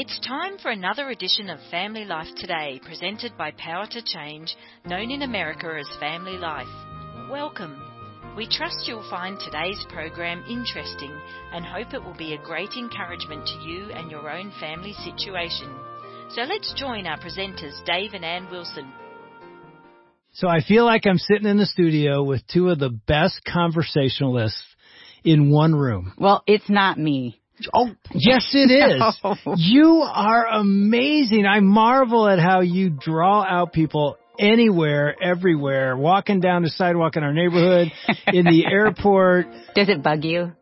It's time for another edition of Family Life Today, presented by Power to Change, known in America as Family Life. Welcome. We trust you'll find today's program interesting and hope it will be a great encouragement to you and your own family situation. So let's join our presenters, Dave and Ann Wilson. So I feel like I'm sitting in the studio with two of the best conversationalists in one room. Well, it's not me. Oh, yes it is. No. You are amazing. I marvel at how you draw out people anywhere, everywhere, walking down the sidewalk in our neighborhood, in the airport. Does it bug you?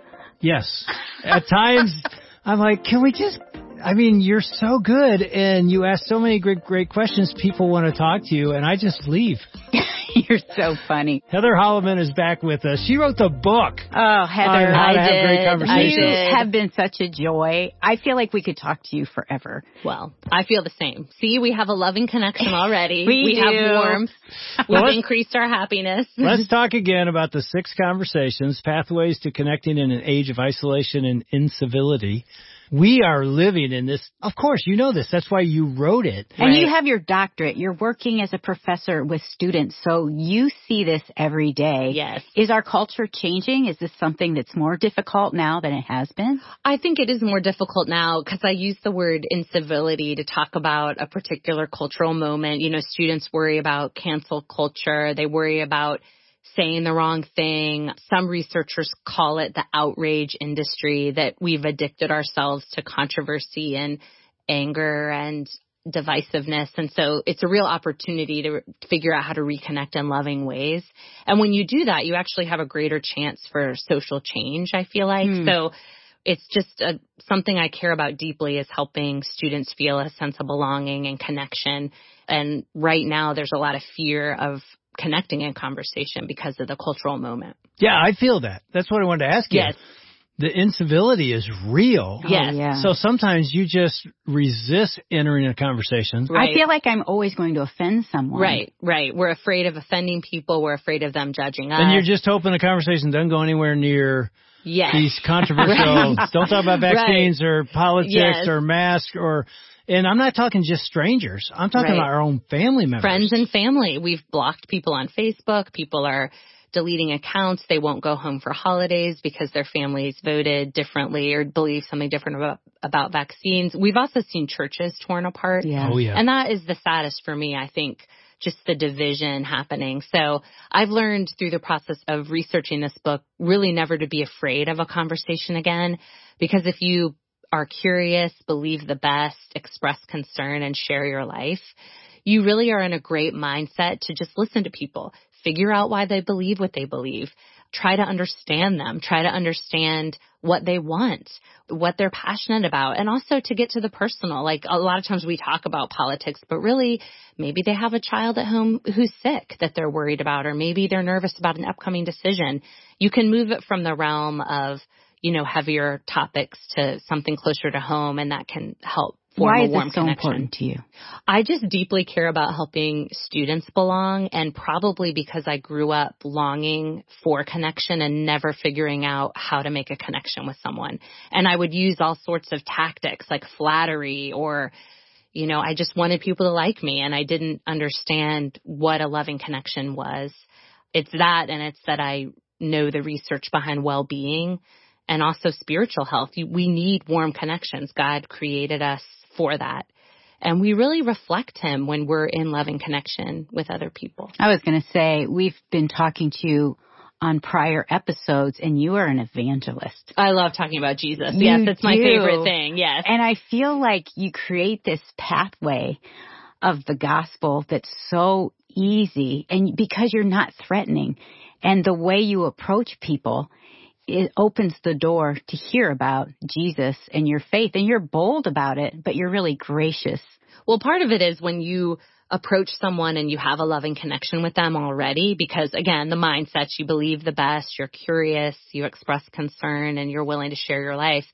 Yes. At times, I'm like, can we just, I mean, you're so good and you ask so many great, great questions. People want to talk to you and I just leave. You're so funny. Heather Holleman is back with us. She wrote the book. Oh, Heather, On how to I have did. great conversations. You have been such a joy. I feel like we could talk to you forever. Well, I feel the same. See, we have a loving connection already. We do. have warmth. We've let's- increased our happiness. Let's talk again about the six conversations, pathways to connecting in an age of isolation and incivility. We are living in this. Of course, you know this. That's why you wrote it. And you have your doctorate. You're working as a professor with students, so you see this every day. Yes. Is our culture changing? Is this something that's more difficult now than it has been? I think it is more difficult now because I use the word incivility to talk about a particular cultural moment. You know, students worry about cancel culture. They worry about saying the wrong thing. Some researchers call it the outrage industry that we've addicted ourselves to controversy and anger and divisiveness. And so it's a real opportunity to figure out how to reconnect in loving ways. And when you do that, you actually have a greater chance for social change, I feel like. Hmm. So it's just a, something I care about deeply is helping students feel a sense of belonging and connection. And right now there's a lot of fear of connecting in conversation because of the cultural moment. Yeah, I feel that. That's what I wanted to ask you. Yes. The incivility is real. Oh, yes. Oh, yeah. So sometimes you just resist entering a conversation. Right. I feel like I'm always going to offend someone. Right, right. We're afraid of offending people. We're afraid of them judging us. And you're just hoping the conversation doesn't go anywhere near yes. these controversial, don't talk about vaccines or politics Yes. or masks or, and I'm not talking just strangers. I'm talking Right. about our own family members. friends and family. We've blocked people on Facebook. People are deleting accounts. They won't go home for holidays because their families voted differently or believe something different about, about vaccines. We've also seen churches torn apart. Yeah. Oh yeah. And that is the saddest for me, I think, just the division happening. So I've learned through the process of researching this book really never to be afraid of a conversation again. Because if you are curious, believe the best, express concern, and share your life, you really are in a great mindset to just listen to people, figure out why they believe what they believe, try to understand them, try to understand what they want, what they're passionate about, and also to get to the personal. Like a lot of times we talk about politics, but really maybe they have a child at home who's sick that they're worried about, or maybe they're nervous about an upcoming decision. You can move it from the realm of, you know, heavier topics to something closer to home and that can help form Why a is this so connection. important to you? I just deeply care about helping students belong and probably because I grew up longing for connection and never figuring out how to make a connection with someone. And I would use all sorts of tactics like flattery or you know, I just wanted people to like me and I didn't understand what a loving connection was. It's that and it's that I know the research behind well-being and also spiritual health. We need warm connections. God created us for that. And we really reflect him when we're in loving connection with other people. I was going to say, we've been talking to you on prior episodes and you are an evangelist. I love talking about Jesus. You yes, it's my favorite thing. Yes. And I feel like you create this pathway of the gospel that's so easy and because you're not threatening and the way you approach people it opens the door to hear about Jesus and your faith and you're bold about it but you're really gracious. Well, part of it is when you approach someone and you have a loving connection with them already, because again, the mindset, you believe the best, you're curious, you express concern, and you're willing to share your life.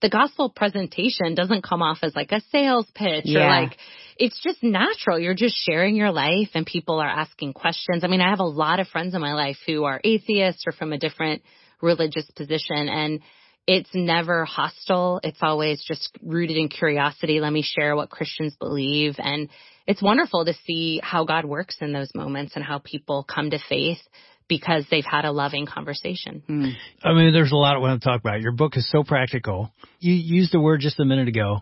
The gospel presentation doesn't come off as like a sales pitch or like, it's just natural. You're just sharing your life and people are asking questions. I mean, I have a lot of friends in my life who are atheists or from a different religious position and It's never hostile. It's always just rooted in curiosity. Let me share what Christians believe. And it's wonderful to see how God works in those moments and how people come to faith because they've had a loving conversation. Mm. I mean, there's a lot I want to talk about. Your book is so practical. You used the word just a minute ago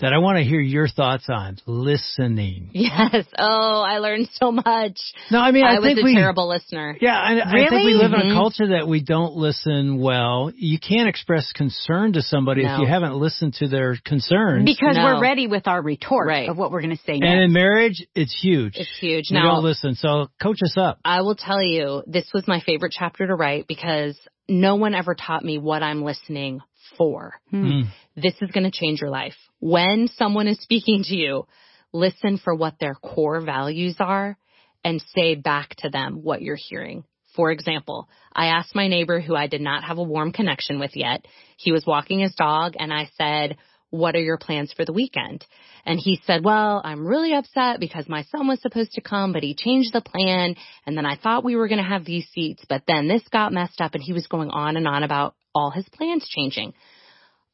that I want to hear your thoughts on listening. Yes. Oh, I learned so much. No, I mean, I, I was think a we, terrible listener. Yeah, I, really? I think we live mm-hmm. in a culture that we don't listen well. You can't express concern to somebody no. if you haven't listened to their concerns. Because no. we're ready with our retort right. of what we're going to say and in marriage, it's huge. It's huge. We now, don't listen. So coach us up. I will tell you, this was my favorite chapter to write because no one ever taught me what I'm listening for. Hmm. This is going to change your life. When someone is speaking to you, listen for what their core values are and say back to them what you're hearing. For example, I asked my neighbor who I did not have a warm connection with yet. He was walking his dog and I said, what are your plans for the weekend? And he said, well, I'm really upset because my son was supposed to come, but he changed the plan. And then I thought we were going to have these seats, but then this got messed up and he was going on and on about all his plans changing.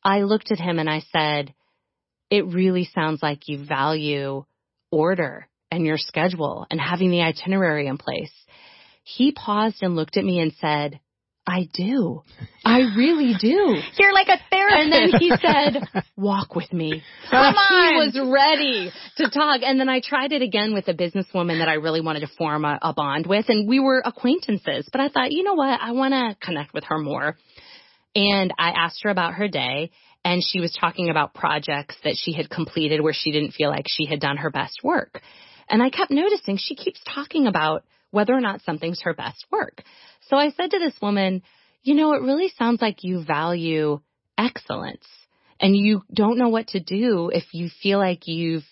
I looked at him and I said, it really sounds like you value order and your schedule and having the itinerary in place. He paused and looked at me and said, I do. I really do. You're like a therapist. And then he said, walk with me. Come on. He was ready to talk. And then I tried it again with a businesswoman that I really wanted to form a, a bond with. And we were acquaintances, but I thought, you know what? I want to connect with her more. And I asked her about her day and she was talking about projects that she had completed where she didn't feel like she had done her best work. And I kept noticing she keeps talking about whether or not something's her best work. So I said to this woman, you know, it really sounds like you value excellence and you don't know what to do if you feel like you've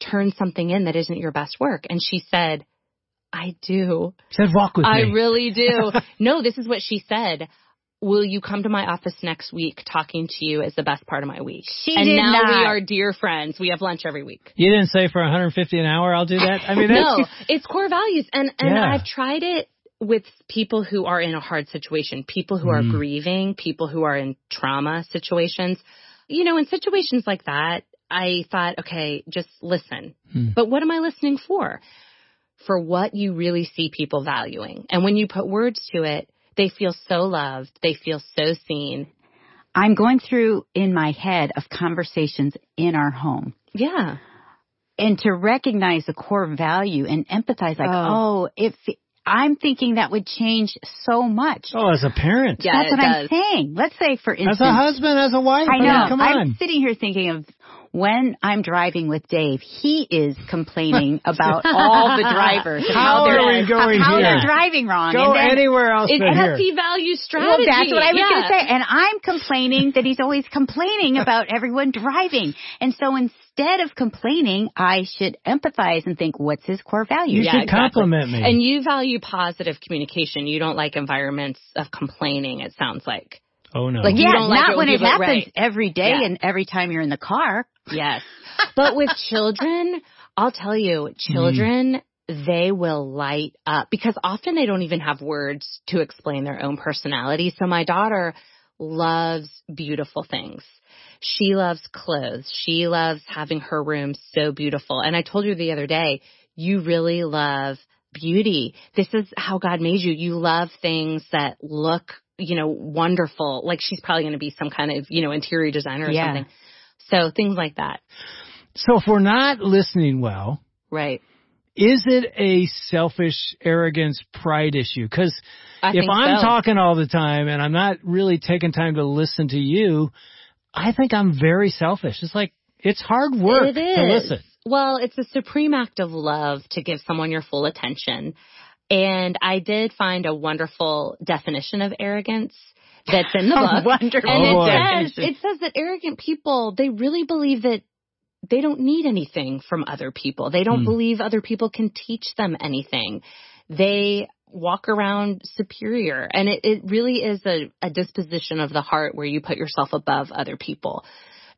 turned something in that isn't your best work. And she said, I do. Said walk with I me. really do. no, this is what she said. Will you come to my office next week? Talking to you is the best part of my week. She and did now not. we are dear friends. We have lunch every week. You didn't say for 150 an hour I'll do that. I mean, no, it's core values, and and Yeah. I've tried it with people who are in a hard situation, people who are Mm. grieving, people who are in trauma situations. You know, in situations like that, I thought, okay, just listen. Hmm. But what am I listening for? For what you really see people valuing. And when you put words to it, they feel so loved. They feel so seen. I'm going through in my head of conversations in our home. Yeah. And to recognize the core value and empathize like, Oh. oh, if I'm thinking that would change so much. oh, as a parent. Yeah, That's it what I'm saying. Let's say for instance, As a husband, as a wife. I mean, know. come I'm on. sitting here thinking of when I'm driving with Dave, he is complaining about all the drivers. and How they're, are we going how here? they're driving wrong. Go and then, anywhere else It but here. has he value well, that's what I was yeah. going to say. And I'm complaining that he's always complaining about everyone driving. And so instead of complaining, I should empathize and think, what's his core value? You Yeah, should exactly. compliment me. And you value positive communication. You don't like environments of complaining, it sounds like. Oh no. Like, you yeah, don't like not it when when it happens right. every day Yeah. and every time you're in the car. Yes. but with children, I'll tell you, children, hmm. they will light up because often they don't even have words to explain their own personality. So my daughter loves beautiful things. She loves clothes. She loves having her room so beautiful. And I told you the other day, you really love beauty. This is how God made you. You love things that look, you know, wonderful. Like she's probably going to be some kind of, you know, interior designer or Yeah. something. So things like that. so if we're not listening well, Right. is it a selfish arrogance pride issue? Because I if I'm so. talking all the time and I'm not really taking time to listen to you, I think I'm very selfish. It's like it's hard work It is. to listen. Well, it's a supreme act of love to give someone your full attention. And I did find a wonderful definition of arrogance that's in the book. Wonderful. And Oh, it says it says that arrogant people, they really believe that they don't need anything from other people. They don't Hmm. believe other people can teach them anything. They walk around superior. And it, it really is a, a disposition of the heart where you put yourself above other people.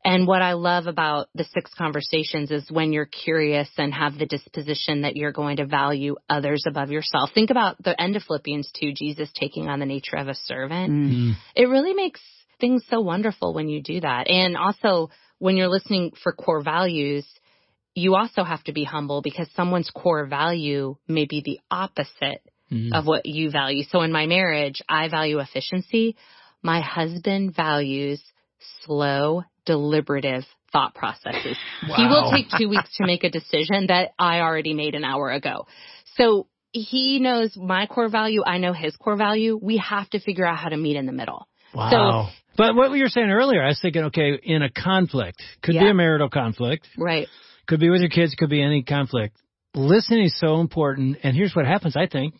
And what I love about the six conversations is when you're curious and have the disposition that you're going to value others above yourself. Think about the end of Philippians 2, Jesus taking on the nature of a servant Mm. Mm. it really makes things so wonderful when you do that. And also when you're listening for core values, you also have to be humble because someone's core value may be the opposite mm-hmm. of what you value. So in my marriage, I value efficiency. My husband values slow, deliberative thought processes. Wow. He will take two weeks to make a decision that I already made an hour ago. So he knows my core value. I know his core value. We have to figure out how to meet in the middle. Wow. So, but what you were saying earlier, I was thinking, okay, in a conflict, could yeah. be a marital conflict. Right. Could be with your kids, could be any conflict. Listening is so important. And here's what happens, I think,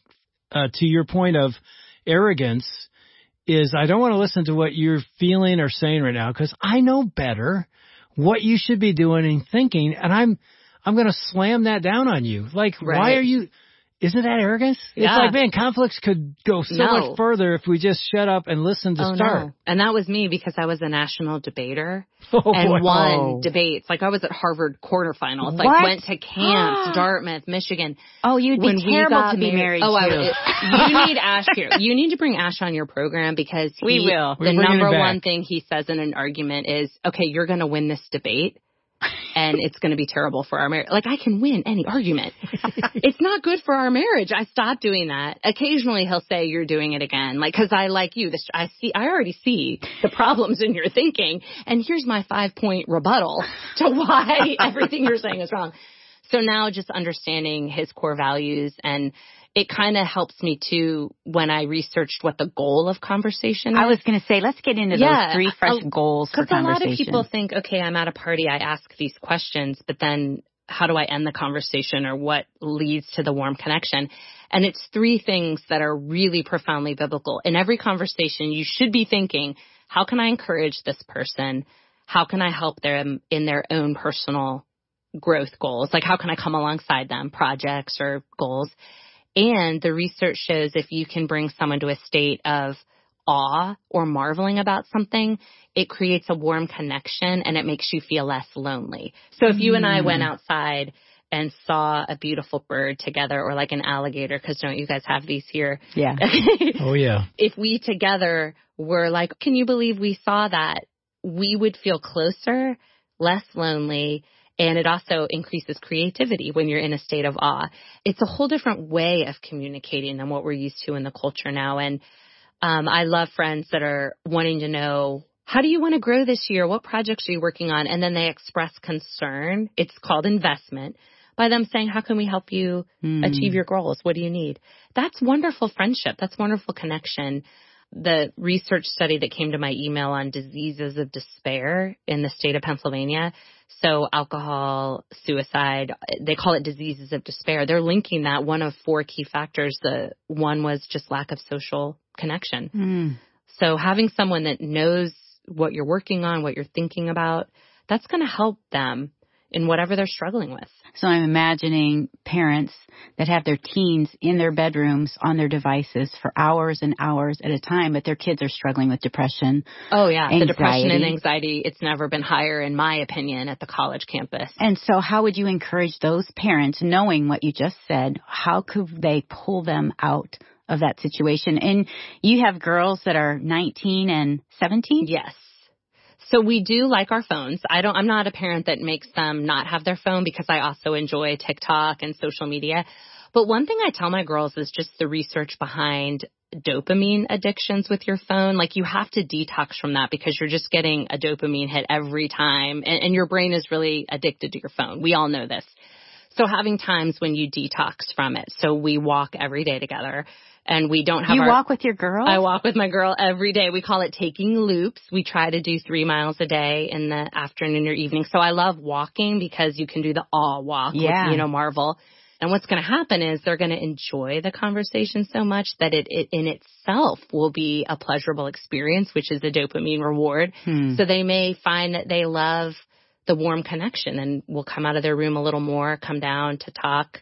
uh, to your point of arrogance is I don't want to listen to what you're feeling or saying right now because I know better what you should be doing and thinking and I'm I'm going to slam that down on you. Like right. why are you isn't that arrogance? Yeah. It's like, man, conflicts could go so no. much further if we just shut up and listen to oh, start. No. And that was me because I was a national debater oh, and boy. won oh. debates. Like I was at Harvard quarterfinals. What? Like went to camps, Dartmouth, Michigan. Oh, you'd be when terrible to be married, married oh, to. I, you need Ash here. You need to bring Ash on your program because he, we will. The number one thing he says in an argument is, okay, you're going to win this debate and it's going to be terrible for our marriage. Like I can win any argument. it's not good for our marriage. I stopped doing that. Occasionally he'll say you're doing it again. Like cuz I like you. This I see I already see the problems in your thinking and here's my 5 point rebuttal to why everything you're saying is wrong. So now just understanding his core values and it kind of helps me too when I researched what the goal of conversation is. I was going to say, let's get into yeah, those three fresh I'll, goals for conversation. Because a lot of people think, okay, I'm at a party, I ask these questions, but then how do I end the conversation or what leads to the warm connection? And it's three things that are really profoundly biblical. In every conversation, you should be thinking, how can I encourage this person? How can I help them in their own personal growth goals? Like how can I come alongside them, projects or goals? And the research shows if you can bring someone to a state of awe or marveling about something, it creates a warm connection and it makes you feel less lonely. So if you and I went mm. outside and saw a beautiful bird together or like an alligator, cause don't you guys have these here? Yeah. oh yeah. If we together were like, can you believe we saw that? We would feel closer, less lonely, and it also increases creativity when you're in a state of awe. It's a whole different way of communicating than what we're used to in the culture now. And um, I love friends that are wanting to know how do you want to grow this year? What projects are you working on? And then they express concern. It's called investment by them saying, how can we help you mm. achieve your goals? What do you need? That's wonderful friendship. That's wonderful connection. The research study that came to my email on diseases of despair in the state of Pennsylvania so alcohol, suicide, they call it diseases of despair. They're linking that one of four key factors. The one was just lack of social connection. Mm. So having someone that knows what you're working on, what you're thinking about, that's going to help them in whatever they're struggling with. So I'm imagining parents that have their teens in their bedrooms on their devices for hours and hours at a time, but their kids are struggling with depression. Oh yeah, anxiety. the depression and anxiety, it's never been higher in my opinion at the college campus. And so how would you encourage those parents, knowing what you just said, how could they pull them out of that situation? And you have girls that are 19 and 17? Yes. So we do like our phones. I don't, I'm not a parent that makes them not have their phone because I also enjoy TikTok and social media. But one thing I tell my girls is just the research behind dopamine addictions with your phone. Like you have to detox from that because you're just getting a dopamine hit every time and, and your brain is really addicted to your phone. We all know this. So having times when you detox from it. So we walk every day together and we don't have you our, walk with your girl i walk with my girl every day we call it taking loops we try to do three miles a day in the afternoon or evening so i love walking because you can do the all walk yeah. with you know marvel and what's going to happen is they're going to enjoy the conversation so much that it, it, in itself will be a pleasurable experience, which is a dopamine reward. Hmm. So they may find that they love the warm connection and will come out of their room a little more, come down to talk.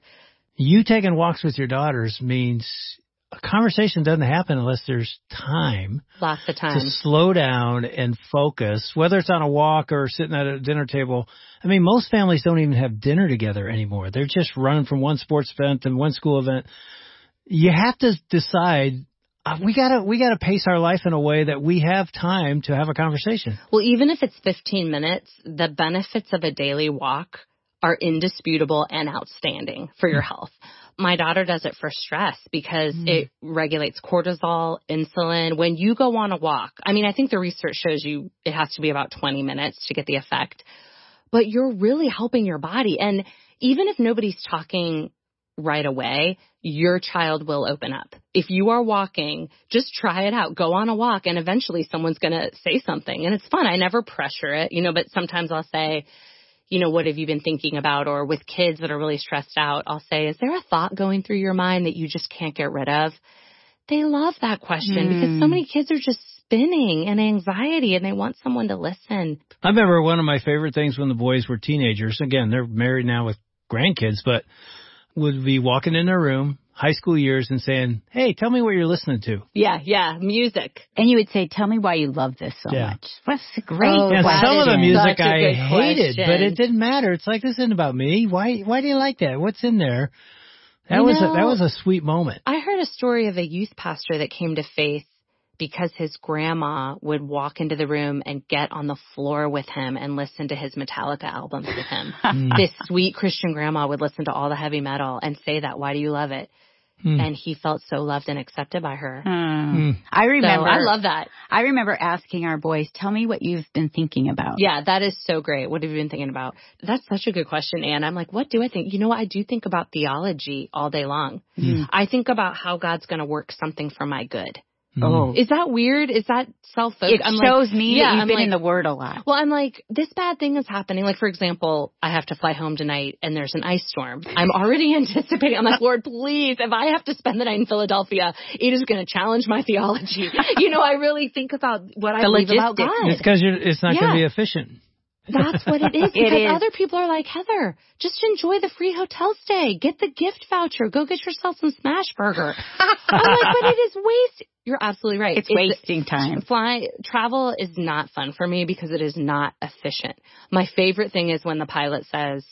You taking walks with your daughters means a conversation doesn't happen unless there's time. Lots of time. To slow down and focus, whether it's on a walk or sitting at a dinner table. I mean, most families don't even have dinner together anymore. They're just running from one sports event and one school event. You have to decide, uh, we gotta we gotta pace our life in a way that we have time to have a conversation. Well, even if it's 15 minutes, the benefits of a daily walk are indisputable and outstanding for your health. My daughter does it for stress because Mm. it regulates cortisol, insulin. When you go on a walk, I mean, I think the research shows you it has to be about 20 minutes to get the effect, but you're really helping your body. And even if nobody's talking right away, your child will open up. If you are walking, just try it out. Go on a walk and eventually someone's going to say something and it's fun. I never pressure it, you know, but sometimes I'll say, you know, what have you been thinking about? Or with kids that are really stressed out, I'll say, is there a thought going through your mind that you just can't get rid of? They love that question because so Hmm. many kids are just spinning and anxiety and they want someone to listen. I remember one of my favorite things when the boys were teenagers. Again, they're married now with grandkids, but would be walking in their room, high school years, and saying, "Hey, tell me what you're listening to." Yeah, yeah, music. And you would say, "Tell me why you love this so Yeah. much." That's great Oh, And that some of the music such a I good hated, but it didn't matter. It's like this isn't about me. Why? Why do you like that? What's in there? That You was a, that was a sweet moment. I heard a story of a youth pastor that came to faith because his grandma would walk into the room and get on the floor with him and listen to his Metallica albums with him. Mm. this sweet Christian grandma would listen to all the heavy metal and say that, why do you love it? Hmm. And he felt so loved and accepted by her. Hmm. I remember. So I love that. I remember asking our boys, "Tell me what you've been thinking about." Yeah, that is so great. What have you been thinking about? That's such a good question, Ann. I'm like, what do I think? You know? I do think about theology all day long. Mm. I think about how God's going to work something for my good. Mm-hmm. Oh, Is that weird? Is that self focused? it shows me yeah, that you've I'm been like, in the Word a lot. Well, I'm like, this bad thing is happening. Like, for example, I have to fly home tonight and there's an ice storm. I'm already anticipating. I'm like, Lord, please, if I have to spend the night in Philadelphia, it is going to challenge my theology. you know, I really think about what I The believe about logistics. God. It's because it's not going to be efficient. That's what it is. It Because is. other people are like, Heather, just enjoy the free hotel stay. Get the gift voucher. Go get yourself some smash burger. I'm like, but it is waste. You're absolutely right. It's wasting time. Fly travel is not fun for me because it is not efficient. My favorite thing is when the pilot says,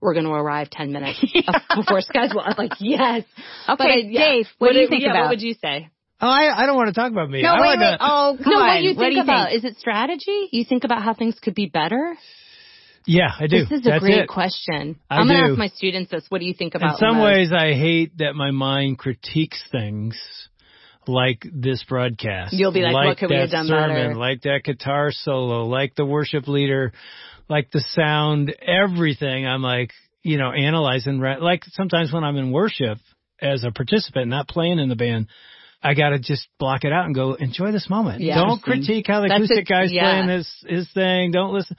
we're going to arrive 10 minutes before schedule. I'm like, yes. But Okay, I- yeah. Dave, what do you think yeah, about? What would you say? Oh, I, I don't want to talk about me. No, I wait, wait. to, Oh, come no, on. what do you think do you about? think? Is it strategy? You think about how things could be better? Yeah, I do. This is a That's great it. question. I I'm going to ask my students this. What do you think about In some ways, I hate that my mind critiques things like this broadcast. You'll be like, what could we have done sermon, better? Like that guitar solo, like the worship leader, like the sound, everything. I'm like, you know, analyzing. Like sometimes when I'm in worship as a participant, not playing in the band, I gotta just block it out and go enjoy this moment. Yeah. Don't critique how the That's acoustic it, guy's yeah. playing his his thing. Don't listen.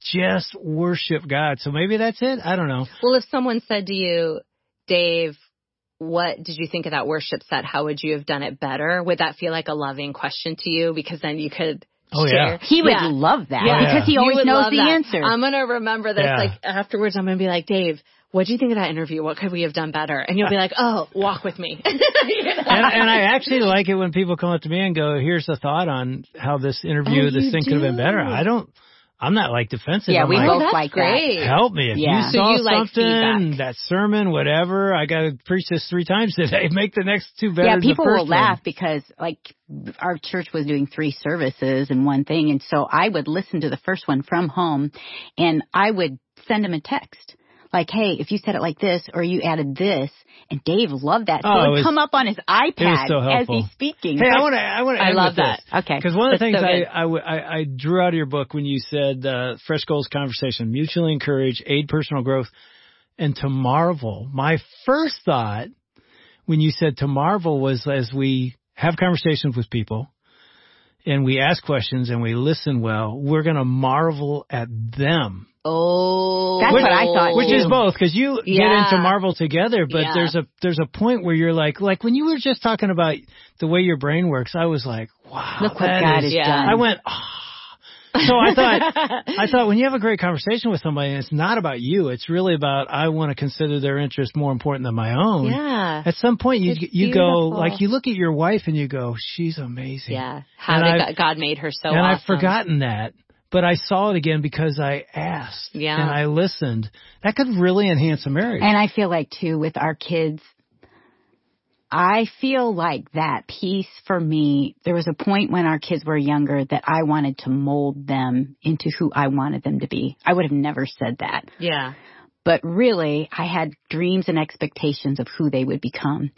Just worship God. So maybe that's it. I don't know. Well, if someone said to you, Dave, what did you think of that worship set? How would you have done it better? Would that feel like a loving question to you? Because then you could Oh, yeah. He would Yeah. love that Yeah. because he always would knows the that. answer. I'm gonna remember this. Yeah. Like afterwards, I'm gonna be like, Dave, what do you think of that interview? What could we have done better? And you'll be like, Oh, walk with me. You know? and, and I actually like it when people come up to me and go, "Here's a thought on how this interview, Oh, this you thing could have been better." I don't. I'm not like defensive. yeah, I'm we like, both that's like great. help me if Yeah. you So saw you like something, feedback. that sermon, whatever. I got to preach this three times today. Make the next two better. Yeah, than the people first will laugh because like our church was doing three services and one thing, and so I would listen to the first one from home, and I would send him a text like, "Hey, if you said it like this or you added this," and Dave loved that, so Oh, it it would was- come up on his iPad so as he's speaking. Hey, I want to. I want to. I love that. Okay. Because one of the That's things so I, good. I, w- I- I drew out of your book when you said uh, fresh goals conversation, mutually encourage, aid personal growth, and to marvel. My first thought when you said to marvel was as we have conversations with people and we ask questions and we listen well, we're going to marvel at them. Oh, That's what I thought, Which too. is both, because you get into Marvel together, but Yeah. there's a there's a point where you're like, like when you were just talking about the way your brain works, I was like, wow, Look what God is- has done. I went, ah. So I thought, I thought when you have a great conversation with somebody, and it's not about you, it's really about I want to consider their interest more important than my own. yeah, At some point, you It's you go like you look at your wife and you go, she's amazing. yeah. How did God, God made her so and awesome. I've forgotten that. But I saw it again because I asked Yeah. and I listened. That could really enhance a marriage. And I feel like too with our kids, I feel like that piece for me, there was a point when our kids were younger that I wanted to mold them into who I wanted them to be. I would have never said that. Yeah. But really, I had dreams and expectations of who they would become.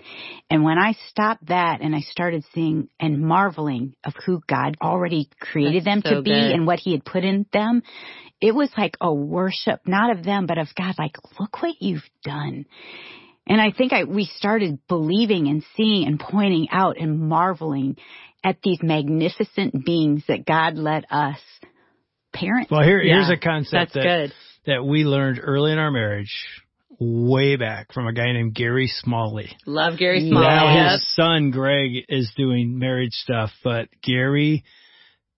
And when I stopped that and I started seeing and marveling of who God already created That's them so to be good. and what he had put in them, it was like a worship, not of them, but of God, like, look what you've done. And I think I, we started believing and seeing and pointing out and marveling at these magnificent beings that God let us parent. Well, here, here's a concept That's that, good. That we learned early in our marriage, way back from a guy named Gary Smalley. Love Gary Smalley. Now his son Greg is doing marriage stuff, but Gary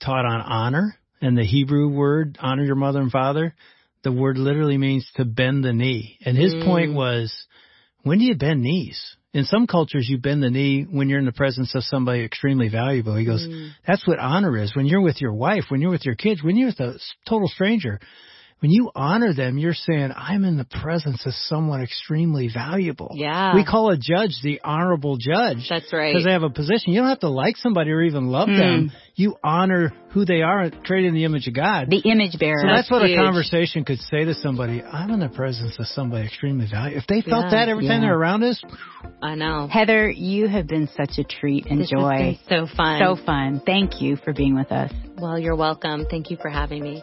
taught on honor and the Hebrew word honor your mother and father. The word literally means to bend the knee. And his Mm. point was, when do you bend knees? In some cultures, you bend the knee when you're in the presence of somebody extremely valuable. He goes, Mm. that's what honor is. When you're with your wife, when you're with your kids, when you're with a s- total stranger, when you honor them, you're saying, I'm in the presence of someone extremely valuable. Yeah. We call a judge the honorable judge. That's right. Because they have a position. You don't have to like somebody or even love Hmm. them. You honor who they are, created in the image of God. the image bearer. so that's, That's what huge. a conversation could say to somebody. I'm in the presence of somebody extremely valuable. If they felt Yeah. that every time they're around us, I know. Heather, you have been such a treat and This has joy. been so fun. So fun. Thank you for being with us. well, you're welcome. Thank you for having me.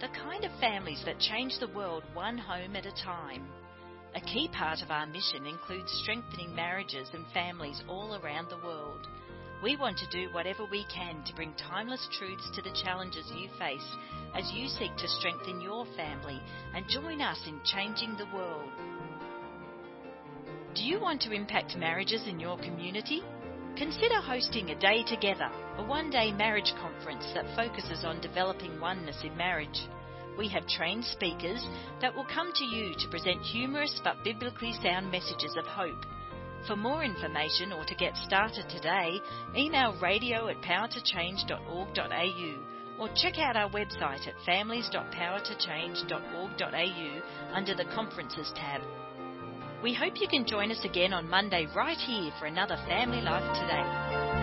the kind of families that change the world one home at a time. A key part of our mission includes strengthening marriages and families all around the world. We want to do whatever we can to bring timeless truths to the challenges you face as you seek to strengthen your family and join us in changing the world. Do you want to impact marriages in your community? Consider hosting a day together, a one day marriage conference that focuses on developing oneness in marriage. We have trained speakers that will come to you to present humorous but biblically sound messages of hope. For more information or to get started today, email radio at powertochange.org.au or check out our website at families.powertochange.org.au under the Conferences tab. We hope you can join us again on Monday right here for another Family Life Today.